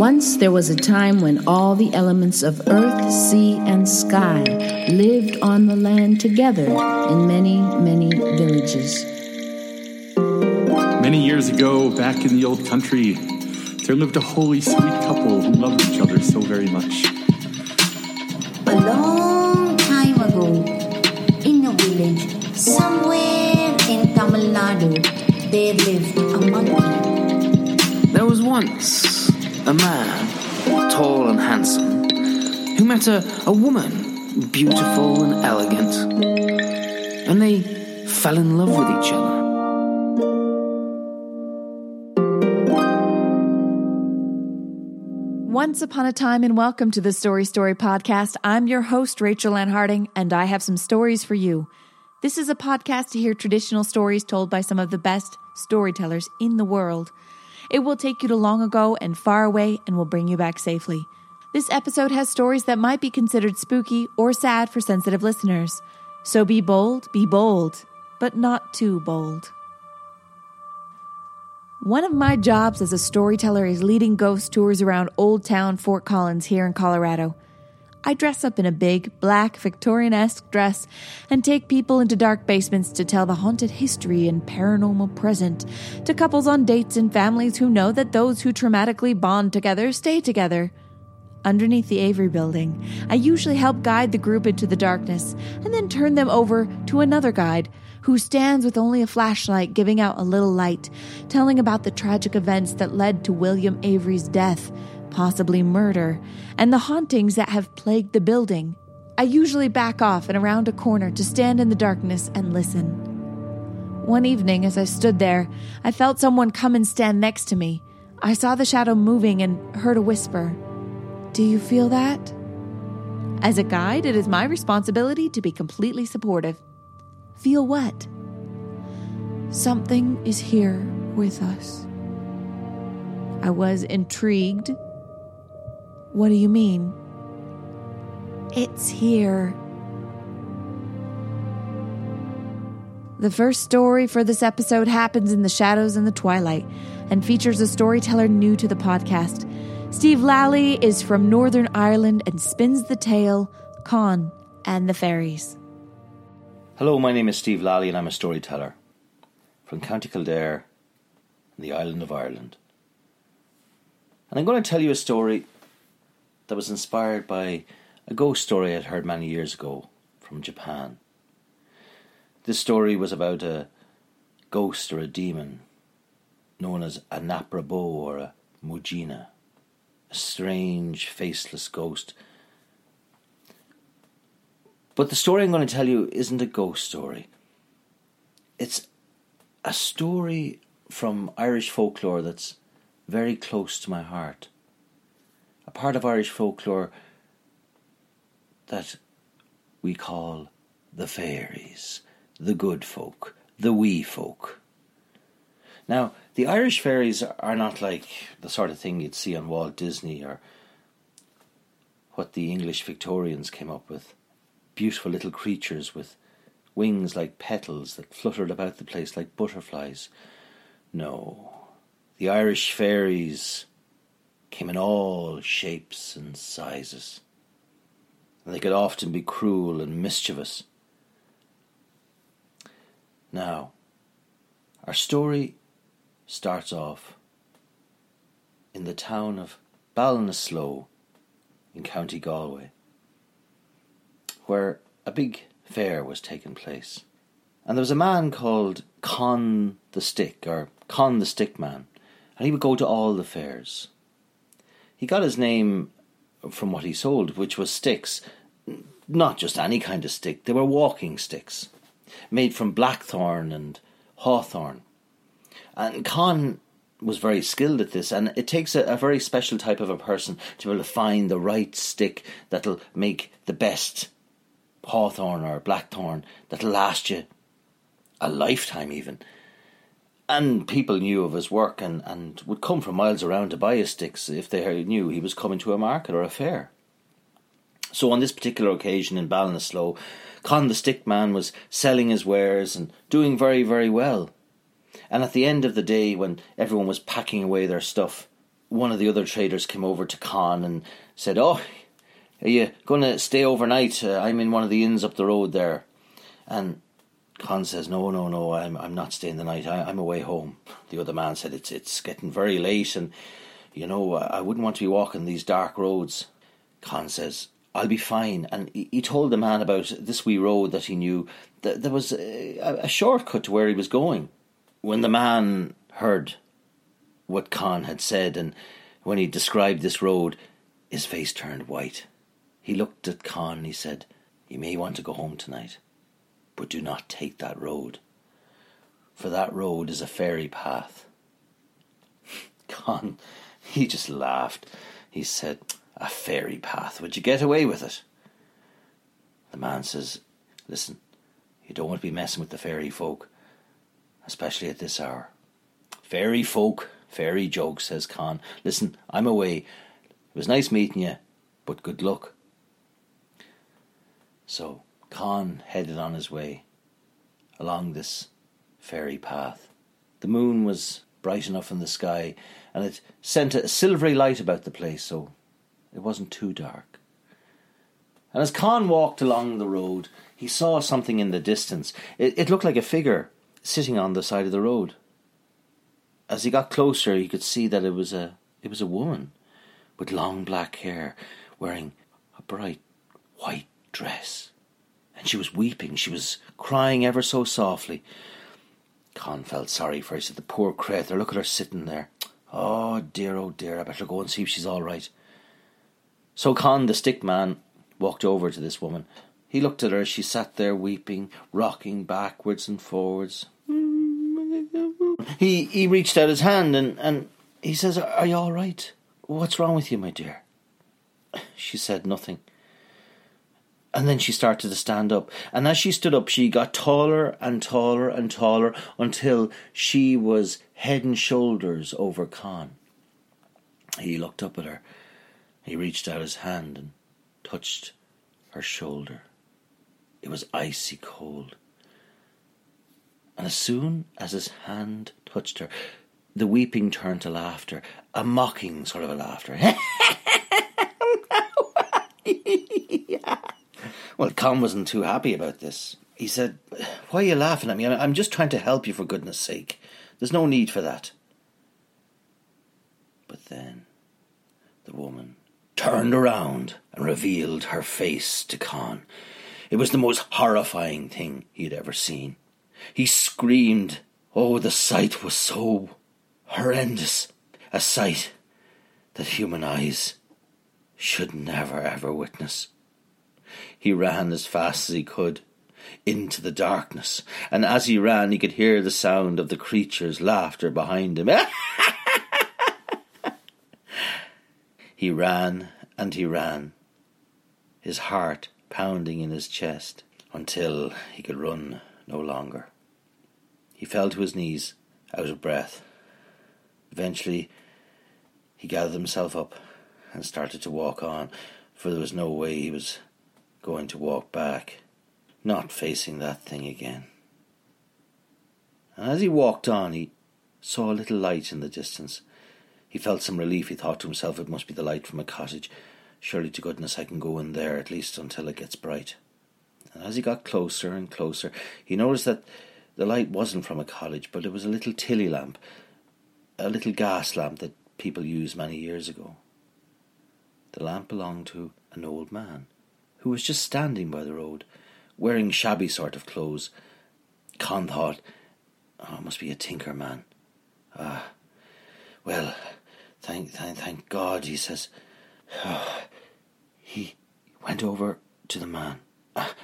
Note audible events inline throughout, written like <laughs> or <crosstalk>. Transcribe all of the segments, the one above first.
Once there was a time when all the elements of earth, sea, and sky lived on the land together in many, many villages. Many years ago, back in the old country, there lived a holy, sweet couple who loved each other so very much. A long time ago, in a village somewhere in Tamil Nadu, there lived a monkey. There was once a man, tall and handsome, who met a, a woman, beautiful and elegant, and they fell in love with each other. Once upon a time, and welcome to the Story Story podcast. I'm your host, Rachel Ann Harding, and I have some stories for you. This is a podcast to hear traditional stories told by some of the best storytellers in the world. It will take you to long ago and far away and will bring you back safely. This episode has stories that might be considered spooky or sad for sensitive listeners. So be bold, be bold, but not too bold. One of my jobs as a storyteller is leading ghost tours around Old Town Fort Collins here in Colorado. I dress up in a big, black, Victorian esque dress and take people into dark basements to tell the haunted history and paranormal present to couples on dates and families who know that those who traumatically bond together stay together. Underneath the Avery building, I usually help guide the group into the darkness and then turn them over to another guide who stands with only a flashlight giving out a little light, telling about the tragic events that led to William Avery's death, possibly murder, and the hauntings that have plagued the building. I usually back off and around a corner to stand in the darkness and listen. One evening, as I stood there, I felt someone come and stand next to me. I saw the shadow moving and heard a whisper. Do you feel that? As a guide, it is my responsibility to be completely supportive. Feel what? Something is here with us. I was intrigued. What do you mean? It's here. The first story for this episode happens in the shadows and the twilight and features a storyteller new to the podcast. Steve Lally is from Northern Ireland and spins the tale Con and the Fairies. Hello, my name is Steve Lally and I'm a storyteller from County Kildare on the island of Ireland. And I'm going to tell you a story that was inspired by a ghost story I'd heard many years ago from Japan. This story was about a ghost or a demon known as a Nopperabo or a Mujina, a strange, faceless ghost. But the story I'm going to tell you isn't a ghost story. It's a story from Irish folklore that's very close to my heart. A part of Irish folklore that we call the fairies the good folk, the wee folk. Now, the Irish fairies are not like the sort of thing you'd see on Walt Disney or what the English Victorians came up with. Beautiful little creatures with wings like petals that fluttered about the place like butterflies. No, the Irish fairies came in all shapes and sizes, and they could often be cruel and mischievous. Now, our story starts off in the town of Ballinasloe in County Galway, where a big fair was taking place. And there was a man called Con the Stick, or Con the Stick Man, and he would go to all the fairs. He got his name from what he sold, which was sticks, not just any kind of stick, they were walking sticks made from blackthorn and hawthorn. And Con was very skilled at this, and it takes a, a, very special type of a person to be able to find the right stick that'll make the best hawthorn or blackthorn that'll last you a lifetime, even. And people knew of his work and, and would come from miles around to buy his sticks if they knew he was coming to a market or a fair. So on this particular occasion in Ballinasloe, Con the stick man was selling his wares and doing very, very well. And at the end of the day, when everyone was packing away their stuff, one of the other traders came over to Con and said, "Oh, are you going to stay overnight? Uh, I'm in one of the inns up the road there." And Con says, "No, no, no. I'm I'm not staying the night. I, I'm away home." The other man said, "It's it's getting very late, and you know I wouldn't want to be walking these dark roads." Con says, "I'll be fine." And he, he told the man about this wee road that he knew. That there was a, a shortcut to where he was going. When the man heard what Con had said, and when he described this road, his face turned white. He looked at Con and he said, You may want to go home tonight, but do not take that road, for that road is a fairy path. <laughs> Con, he just laughed. He said, A fairy path, would you get away with it? The man says, Listen, you don't want to be messing with the fairy folk, especially at this hour. Fairy folk, fairy jokes, says Con. Listen, I'm away. It was nice meeting you, but good luck. So Con headed on his way along this fairy path. The moon was bright enough in the sky, and it sent a silvery light about the place, so it wasn't too dark. And as Con walked along the road, he saw something in the distance. It, it looked like a figure sitting on the side of the road. As he got closer, he could see that it was a it was a woman with long black hair, wearing a bright white dress. And she was weeping. She was crying ever so softly. Con felt sorry for her. He said, The poor creature, look at her sitting there. Oh dear, oh dear, I better go and see if she's all right. So Con, the stick man, walked over to this woman. He looked at her as she sat there weeping, rocking backwards and forwards. He he reached out his hand and, and he says, Are you all right? What's wrong with you, my dear? She said nothing. And then she started to stand up. And as she stood up, she got taller and taller and taller until she was head and shoulders over Con. He looked up at her. He reached out his hand and touched her shoulder. It was icy cold. And as soon as his hand touched her, the weeping turned to laughter, a mocking sort of a laughter. <laughs> <laughs> well, Con wasn't too happy about this. He said, Why are you laughing at me? I'm just trying to help you for goodness sake. There's no need for that. But then the woman turned around and revealed her face to Con. It was the most horrifying thing he had ever seen. He screamed. Oh, the sight was so horrendous. A sight that human eyes should never ever witness. He ran as fast as he could into the darkness, and as he ran, he could hear the sound of the creature's laughter behind him. <laughs> he ran and he ran, his heart pounding in his chest until he could run no longer. He fell to his knees, out of breath. Eventually, he gathered himself up and started to walk on, for there was no way he was going to walk back, not facing that thing again. And as he walked on, he saw a little light in the distance. He felt some relief. He thought to himself, it must be the light from a cottage. Surely to goodness I can go in there at least until it gets bright. And as he got closer and closer, he noticed that the light wasn't from a cottage, but it was a little tilly lamp, a little gas lamp that people used many years ago. The lamp belonged to an old man who was just standing by the road, wearing shabby sort of clothes. Con thought, oh, it must be a tinker man. Ah, well, thank, thank, thank God, he says. Oh, he went over to the man. Ah,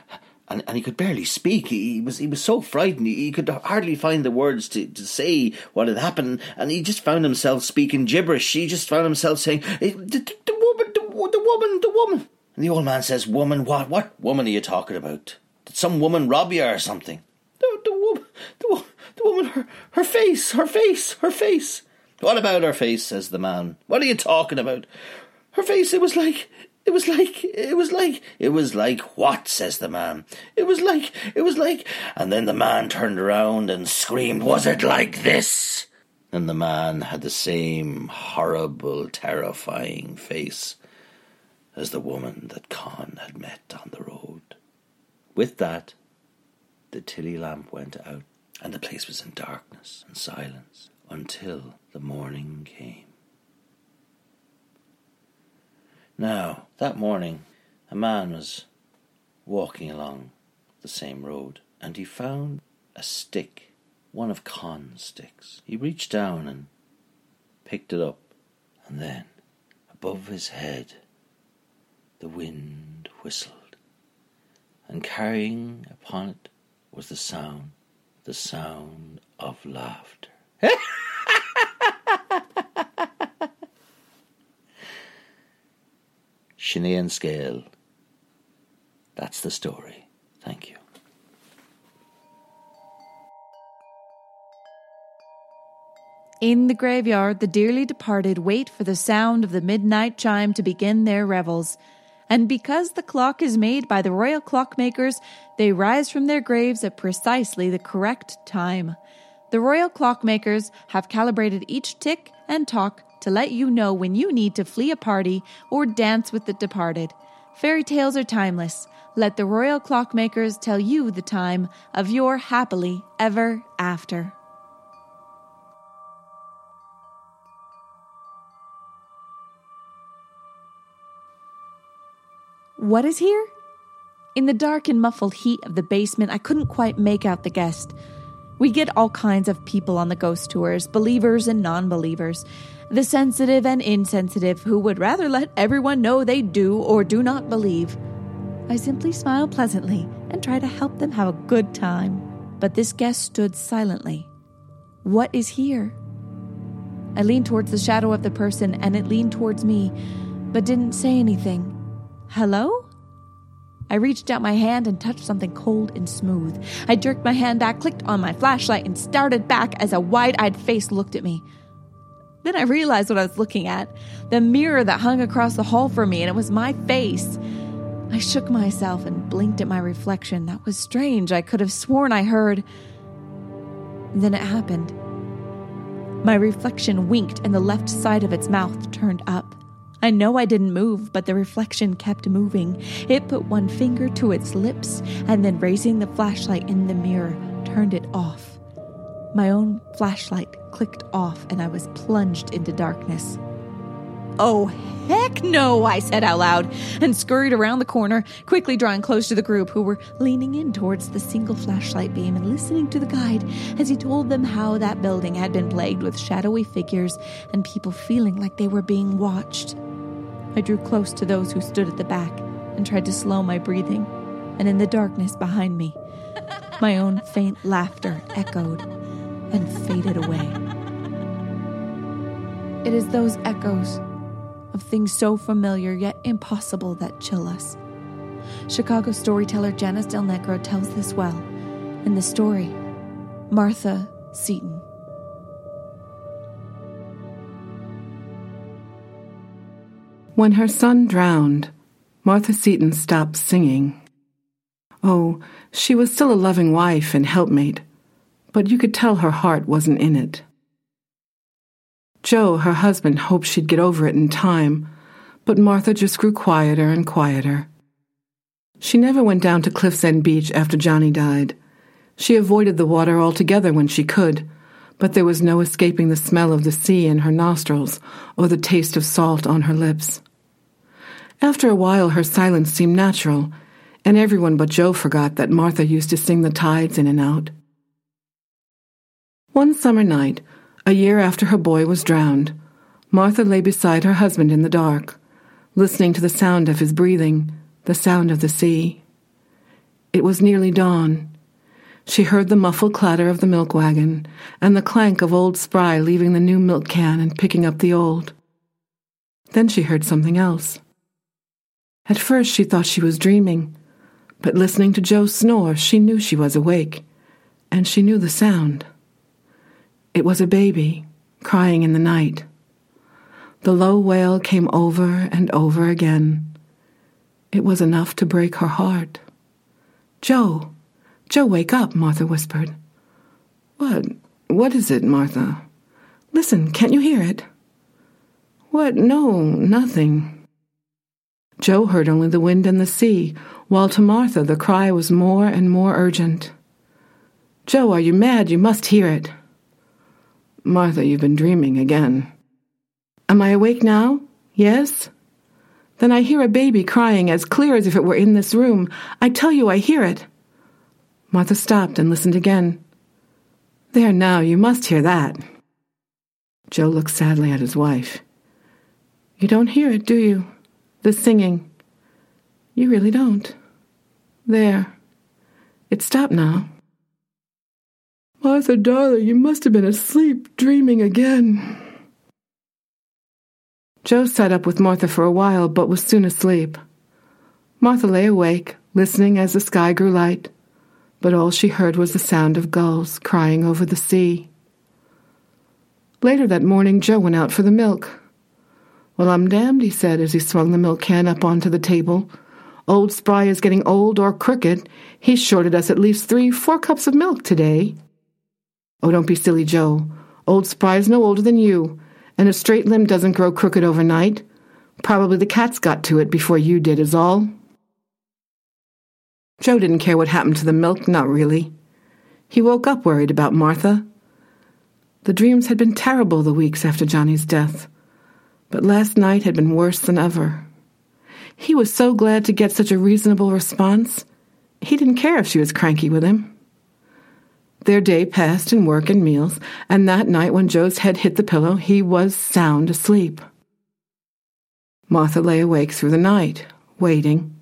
and, and he could barely speak. He, was he was so frightened. He, could hardly find the words to, to say what had happened, and he just found himself speaking gibberish. He just found himself saying, "The, the, the woman, the, the woman, the woman." And the old man says, "Woman, what? What woman are you talking about? Did some woman rob you or something?" The, the woman, the, the woman, her, her face, her face, her face. What about her face? says the man. What are you talking about? Her face. It was like it was like, it was like, it was like what? says the man. It was like, it was like, and then the man turned around and screamed, Was it like this? and the man had the same horrible, terrifying face as the woman that Con had met on the road. With that, the tilly lamp went out, and the place was in darkness and silence until the morning came. Now, that morning, a man was walking along the same road, and he found a stick, one of Con's sticks. He reached down and picked it up, and then, above his head, the wind whistled, and carrying upon it was the sound, the sound of laughter. <laughs> Sin é an scéal. That's the story. Thank you. In the graveyard, the dearly departed wait for the sound of the midnight chime to begin their revels. And because the clock is made by the royal clockmakers, they rise from their graves at precisely the correct time. The royal clockmakers have calibrated each tick and tock to let you know when you need to flee a party or dance with the departed. Fairy tales are timeless. Let the royal clockmakers tell you the time of your happily ever after. What is here? In the dark and muffled heat of the basement, I couldn't quite make out the guest. We get all kinds of people on the ghost tours, believers and non believers, the sensitive and insensitive who would rather let everyone know they do or do not believe. I simply smile pleasantly and try to help them have a good time. But this guest stood silently. What is here? I leaned towards the shadow of the person and it leaned towards me, but didn't say anything. Hello? I reached out my hand and touched something cold and smooth. I jerked my hand back, clicked on my flashlight, and started back as a wide eyed face looked at me. Then I realized what I was looking at the mirror that hung across the hall from me, and it was my face. I shook myself and blinked at my reflection. That was strange. I could have sworn I heard. Then it happened. My reflection winked, and the left side of its mouth turned up. I know I didn't move, but the reflection kept moving. It put one finger to its lips and then, raising the flashlight in the mirror, turned it off. My own flashlight clicked off and I was plunged into darkness. Oh, heck no, I said out loud and scurried around the corner, quickly drawing close to the group who were leaning in towards the single flashlight beam and listening to the guide as he told them how that building had been plagued with shadowy figures and people feeling like they were being watched. I drew close to those who stood at the back and tried to slow my breathing, and in the darkness behind me, <laughs> my own faint laughter echoed and faded away. It is those echoes of things so familiar yet impossible that chill us. Chicago storyteller Janice Del Negro tells this well in the story Martha Seaton. When her son drowned, Martha Seaton stopped singing. Oh, she was still a loving wife and helpmate, but you could tell her heart wasn't in it. Joe, her husband, hoped she'd get over it in time, but Martha just grew quieter and quieter. She never went down to Cliff's End Beach after Johnny died. She avoided the water altogether when she could, but there was no escaping the smell of the sea in her nostrils or the taste of salt on her lips. After a while, her silence seemed natural, and everyone but Joe forgot that Martha used to sing the tides in and out. One summer night, a year after her boy was drowned, Martha lay beside her husband in the dark, listening to the sound of his breathing, the sound of the sea. It was nearly dawn. She heard the muffled clatter of the milk wagon and the clank of old Spry leaving the new milk can and picking up the old. Then she heard something else. At first she thought she was dreaming, but listening to Joe snore, she knew she was awake, and she knew the sound. It was a baby crying in the night. The low wail came over and over again. It was enough to break her heart. Joe, Joe, wake up, Martha whispered. What? What is it, Martha? Listen, can't you hear it? What? No, nothing. Joe heard only the wind and the sea, while to Martha the cry was more and more urgent. Joe, are you mad? You must hear it. Martha, you've been dreaming again. Am I awake now? Yes? Then I hear a baby crying as clear as if it were in this room. I tell you, I hear it. Martha stopped and listened again. There now, you must hear that. Joe looked sadly at his wife. You don't hear it, do you? The singing. You really don't. There. It stopped now. Martha, darling, you must have been asleep, dreaming again. Joe sat up with Martha for a while, but was soon asleep. Martha lay awake, listening as the sky grew light, but all she heard was the sound of gulls crying over the sea. Later that morning, Joe went out for the milk. Well, I'm damned, he said as he swung the milk can up onto the table. Old Spry is getting old or crooked. He's shorted us at least three, four cups of milk today. Oh, don't be silly, Joe. Old Spry's no older than you, and a straight limb doesn't grow crooked overnight. Probably the cats got to it before you did, is all. Joe didn't care what happened to the milk, not really. He woke up worried about Martha. The dreams had been terrible the weeks after Johnny's death, but last night had been worse than ever. He was so glad to get such a reasonable response. He didn't care if she was cranky with him. Their day passed in work and meals, and that night when Joe's head hit the pillow, he was sound asleep. Martha lay awake through the night, waiting.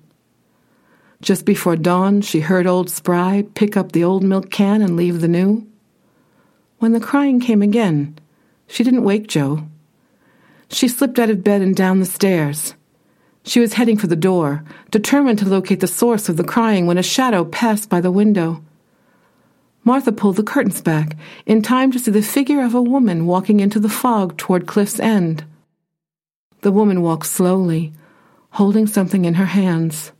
Just before dawn, she heard old Spry pick up the old milk can and leave the new. When the crying came again, she didn't wake Joe. She slipped out of bed and down the stairs. She was heading for the door, determined to locate the source of the crying when a shadow passed by the window. Martha pulled the curtains back, in time to see the figure of a woman walking into the fog toward Cliff's End. The woman walked slowly, holding something in her hands.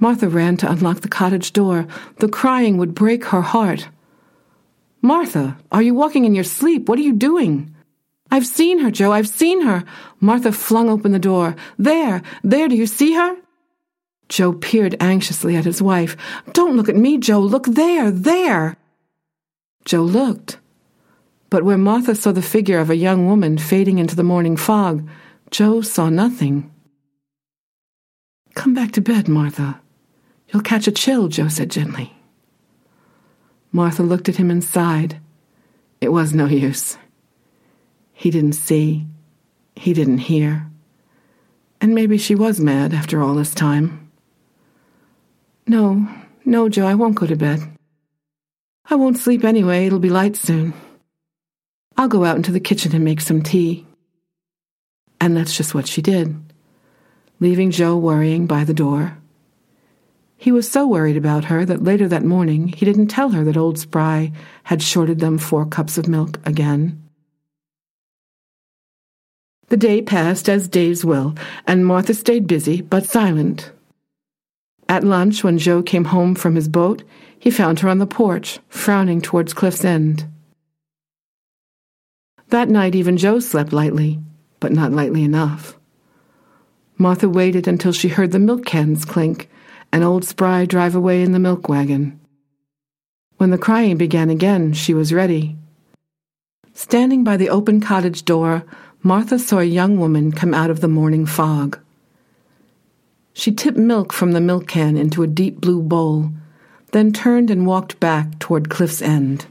Martha ran to unlock the cottage door. The crying would break her heart. Martha, are you walking in your sleep? What are you doing? I've seen her, Joe. I've seen her. Martha flung open the door. There, there, do you see her? Joe peered anxiously at his wife. Don't look at me, Joe. Look there, there. Joe looked. But where Martha saw the figure of a young woman fading into the morning fog, Joe saw nothing. Come back to bed, Martha. You'll catch a chill, Joe said gently. Martha looked at him and sighed. It was no use. He didn't see. He didn't hear. And maybe she was mad after all this time. No, no, Joe, I won't go to bed. I won't sleep anyway, it'll be light soon. I'll go out into the kitchen and make some tea. And that's just what she did, leaving Joe worrying by the door. He was so worried about her that later that morning he didn't tell her that old Spry had shorted them four cups of milk again. The day passed as days will, and Martha stayed busy but silent. At lunch, when Joe came home from his boat, he found her on the porch, frowning towards Cliff's End. That night, even Joe slept lightly, but not lightly enough. Martha waited until she heard the milk cans clink and old Spry drive away in the milk wagon. When the crying began again, she was ready. Standing by the open cottage door, Martha saw a young woman come out of the morning fog. She tipped milk from the milk can into a deep blue bowl, then turned and walked back toward Cliff's End.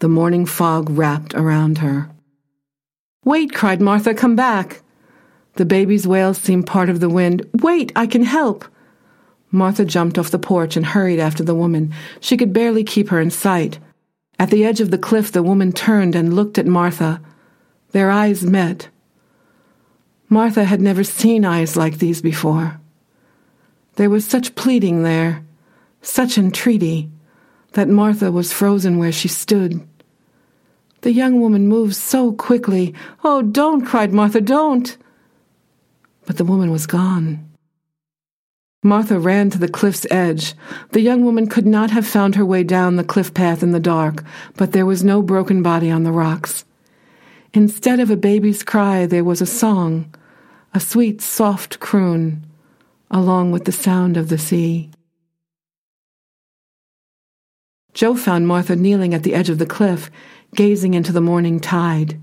The morning fog wrapped around her. Wait, cried Martha, come back. The baby's wails seemed part of the wind. Wait, I can help. Martha jumped off the porch and hurried after the woman. She could barely keep her in sight. At the edge of the cliff, the woman turned and looked at Martha. Their eyes met. Martha had never seen eyes like these before. There was such pleading there, such entreaty, that Martha was frozen where she stood. The young woman moved so quickly. Oh, don't, cried Martha, don't. But the woman was gone. Martha ran to the cliff's edge. The young woman could not have found her way down the cliff path in the dark, but there was no broken body on the rocks. Instead of a baby's cry, there was a song, a sweet, soft croon, along with the sound of the sea. Joe found Martha kneeling at the edge of the cliff, gazing into the morning tide.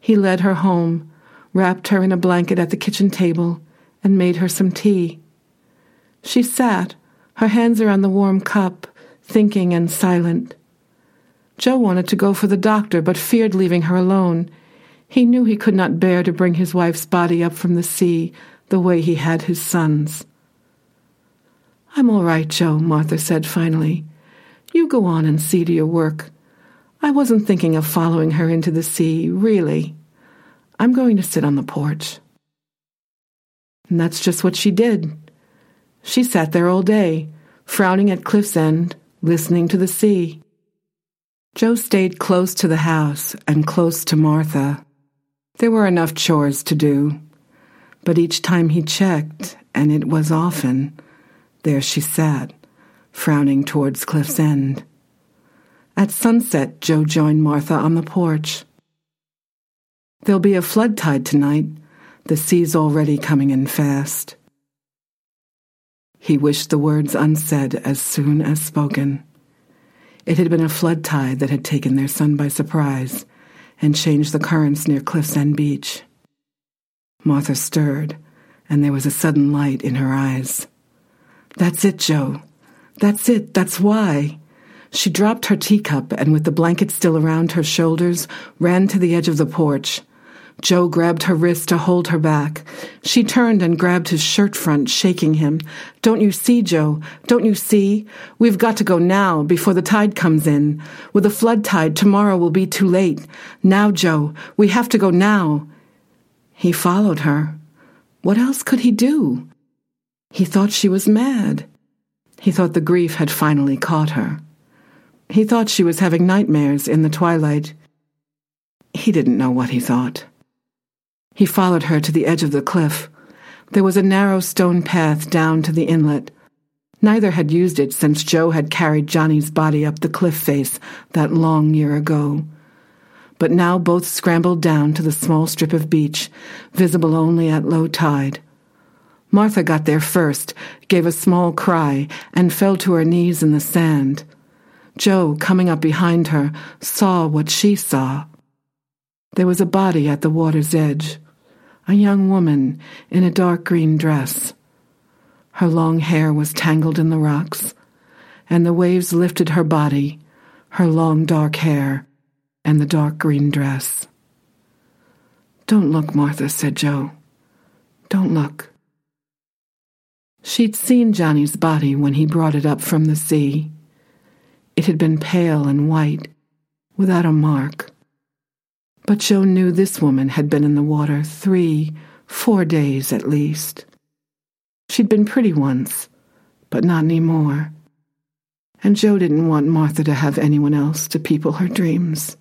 He led her home, wrapped her in a blanket at the kitchen table, and made her some tea. She sat, her hands around the warm cup, thinking and silent. Joe wanted to go for the doctor, but feared leaving her alone. He knew he could not bear to bring his wife's body up from the sea the way he had his son's. I'm all right, Joe, Martha said finally. You go on and see to your work. I wasn't thinking of following her into the sea, really. I'm going to sit on the porch. And that's just what she did. She sat there all day, frowning at Cliff's End, listening to the sea. Joe stayed close to the house and close to Martha. There were enough chores to do, but each time he checked, and it was often, there she sat, frowning towards Cliff's End. At sunset, Joe joined Martha on the porch. There'll be a flood tide tonight. The sea's already coming in fast. He wished the words unsaid as soon as spoken. It had been a flood tide that had taken their son by surprise and changed the currents near Cliff's End Beach. Martha stirred, and there was a sudden light in her eyes. That's it, Joe. That's it. That's why. She dropped her teacup and, with the blanket still around her shoulders, ran to the edge of the porch. Joe grabbed her wrist to hold her back. She turned and grabbed his shirt front, shaking him. Don't you see, Joe? Don't you see? We've got to go now, before the tide comes in. With a flood tide, tomorrow will be too late. Now, Joe, we have to go now. He followed her. What else could he do? He thought she was mad. He thought the grief had finally caught her. He thought she was having nightmares in the twilight. He didn't know what he thought. He followed her to the edge of the cliff. There was a narrow stone path down to the inlet. Neither had used it since Joe had carried Johnny's body up the cliff face that long year ago. But now both scrambled down to the small strip of beach, visible only at low tide. Martha got there first, gave a small cry, and fell to her knees in the sand. Joe, coming up behind her, saw what she saw. There was a body at the water's edge, a young woman in a dark green dress. Her long hair was tangled in the rocks, and the waves lifted her body, her long dark hair, and the dark green dress. Don't look, Martha, said Joe. Don't look. She'd seen Johnny's body when he brought it up from the sea. It had been pale and white, without a mark. But Joe knew this woman had been in the water three, four days at least. She'd been pretty once, but not any more. And Joe didn't want Martha to have anyone else to people her dreams.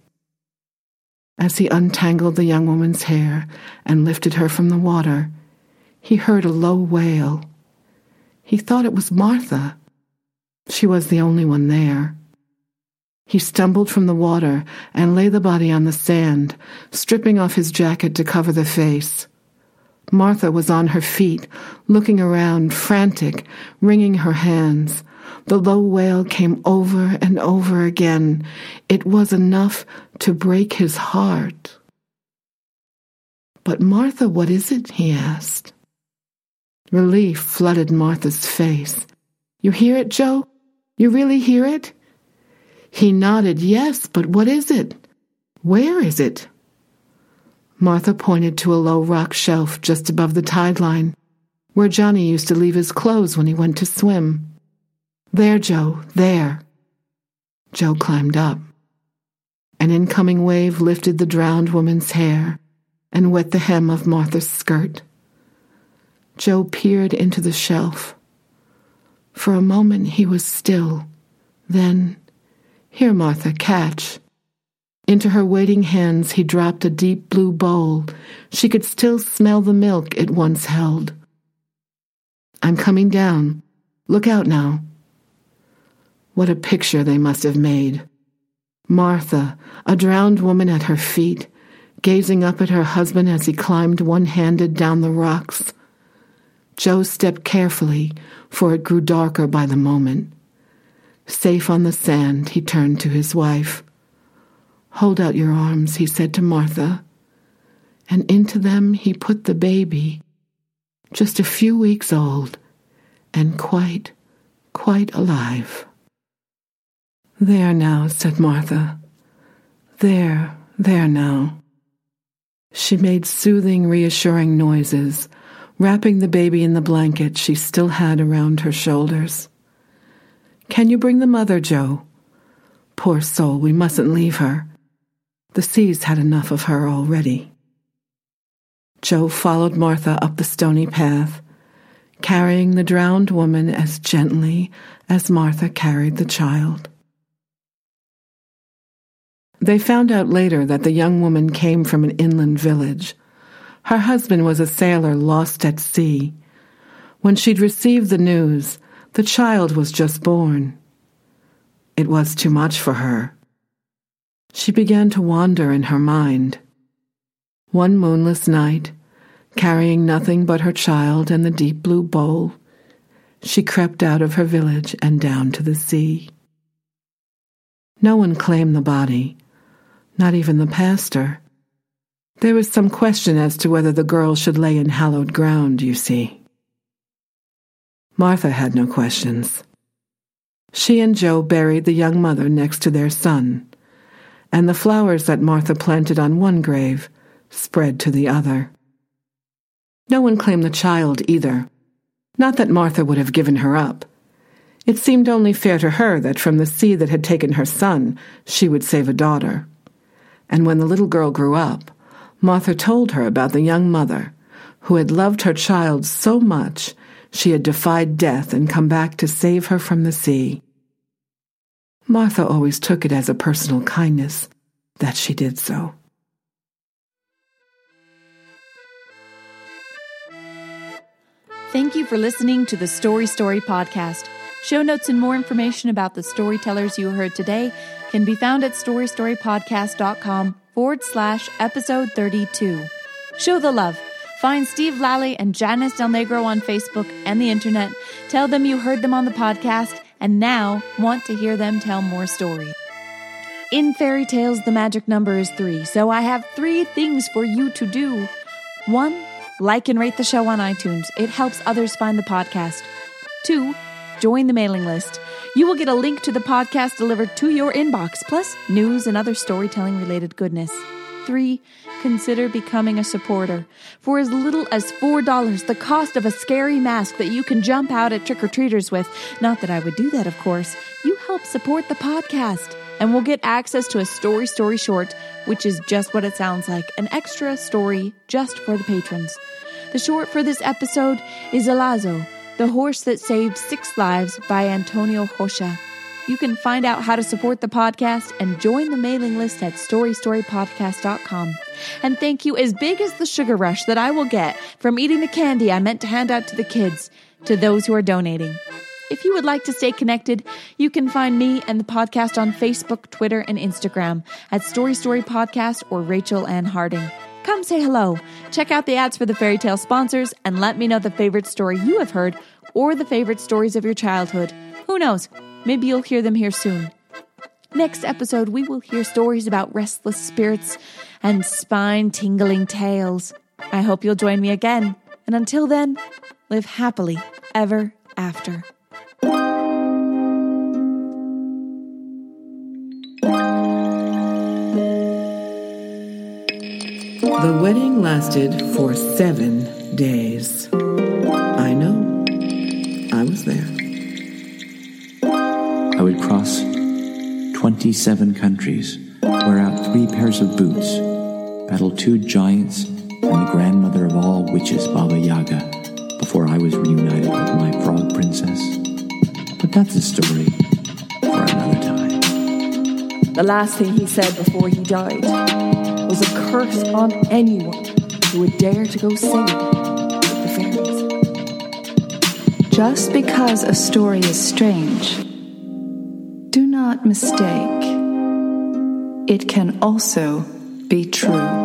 As he untangled the young woman's hair and lifted her from the water, he heard a low wail. He thought it was Martha. She was the only one there. He stumbled from the water and lay the body on the sand, stripping off his jacket to cover the face. Martha was on her feet, looking around, frantic, wringing her hands. The low wail came over and over again. It was enough to break his heart. But Martha, what is it? he asked. Relief flooded Martha's face. You hear it, Joe? You really hear it? He nodded, Yes, but what is it? Where is it? Martha pointed to a low rock shelf just above the tide line, where Johnny used to leave his clothes when he went to swim. There, Joe, there. Joe climbed up. An incoming wave lifted the drowned woman's hair and wet the hem of Martha's skirt. Joe peered into the shelf. For a moment he was still. Then here, Martha, catch. Into her waiting hands he dropped a deep blue bowl. She could still smell the milk it once held. I'm coming down. Look out now. What a picture they must have made. Martha, a drowned woman at her feet, gazing up at her husband as he climbed one handed down the rocks. Joe stepped carefully, for it grew darker by the moment. Safe on the sand, he turned to his wife. Hold out your arms, he said to Martha, and into them he put the baby, just a few weeks old, and quite, quite alive. There now, said Martha. There, there now. She made soothing, reassuring noises, wrapping the baby in the blanket she still had around her shoulders. Can you bring the mother, Joe? Poor soul, we mustn't leave her. The sea's had enough of her already. Joe followed Martha up the stony path, carrying the drowned woman as gently as Martha carried the child. They found out later that the young woman came from an inland village. Her husband was a sailor lost at sea. When she'd received the news, the child was just born. It was too much for her. She began to wander in her mind. One moonless night, carrying nothing but her child and the deep blue bowl, she crept out of her village and down to the sea. No one claimed the body, not even the pastor. There was some question as to whether the girl should lay in hallowed ground, you see. Martha had no questions. She and Joe buried the young mother next to their son, and the flowers that Martha planted on one grave spread to the other. No one claimed the child either. Not that Martha would have given her up. It seemed only fair to her that from the sea that had taken her son, she would save a daughter and when the little girl grew up, Martha told her about the young mother who had loved her child so much she had defied death and come back to save her from the sea. Martha always took it as a personal kindness that she did so. Thank you for listening to the Story Story podcast. Show notes and more information about the storytellers you heard today can be found at storystorypodcast.com forward slash episode 32. Show the love. Find Steve Lally and Janice Del Negro on Facebook and the internet. Tell them you heard them on the podcast and now want to hear them tell more stories. In fairy tales, the magic number is three, so I have three things for you to do. One, like and rate the show on iTunes. It helps others find the podcast. Two, join the mailing list. You will get a link to the podcast delivered to your inbox, plus news and other storytelling related goodness. Three, consider becoming a supporter. For as little as $4, the cost of a scary mask that you can jump out at trick or treaters with, not that I would do that, of course, you help support the podcast and we'll get access to a story story short, which is just what it sounds like an extra story just for the patrons. The short for this episode is Elazo, the Horse That Saved Six Lives by Antonio Rocha. You can find out how to support the podcast and join the mailing list at storystorypodcast.com. And thank you as big as the sugar rush that I will get from eating the candy I meant to hand out to the kids to those who are donating. If you would like to stay connected, you can find me and the podcast on Facebook, Twitter, and Instagram at Story Story Podcast or Rachel Ann Harding. Come say hello. Check out the ads for the fairy tale sponsors and let me know the favorite story you have heard or the favorite stories of your childhood. Who knows? Maybe you'll hear them here soon. Next episode, we will hear stories about restless spirits and spine tingling tales. I hope you'll join me again. And until then, live happily ever after. The wedding lasted for seven days. 27 countries, wear out three pairs of boots, battle two giants and the grandmother of all witches, Baba Yaga, before I was reunited with my frog princess. But that's a story for another time. The last thing he said before he died was a curse on anyone who would dare to go singing with the fairies. Just because a story is strange, mistake. It can also be true.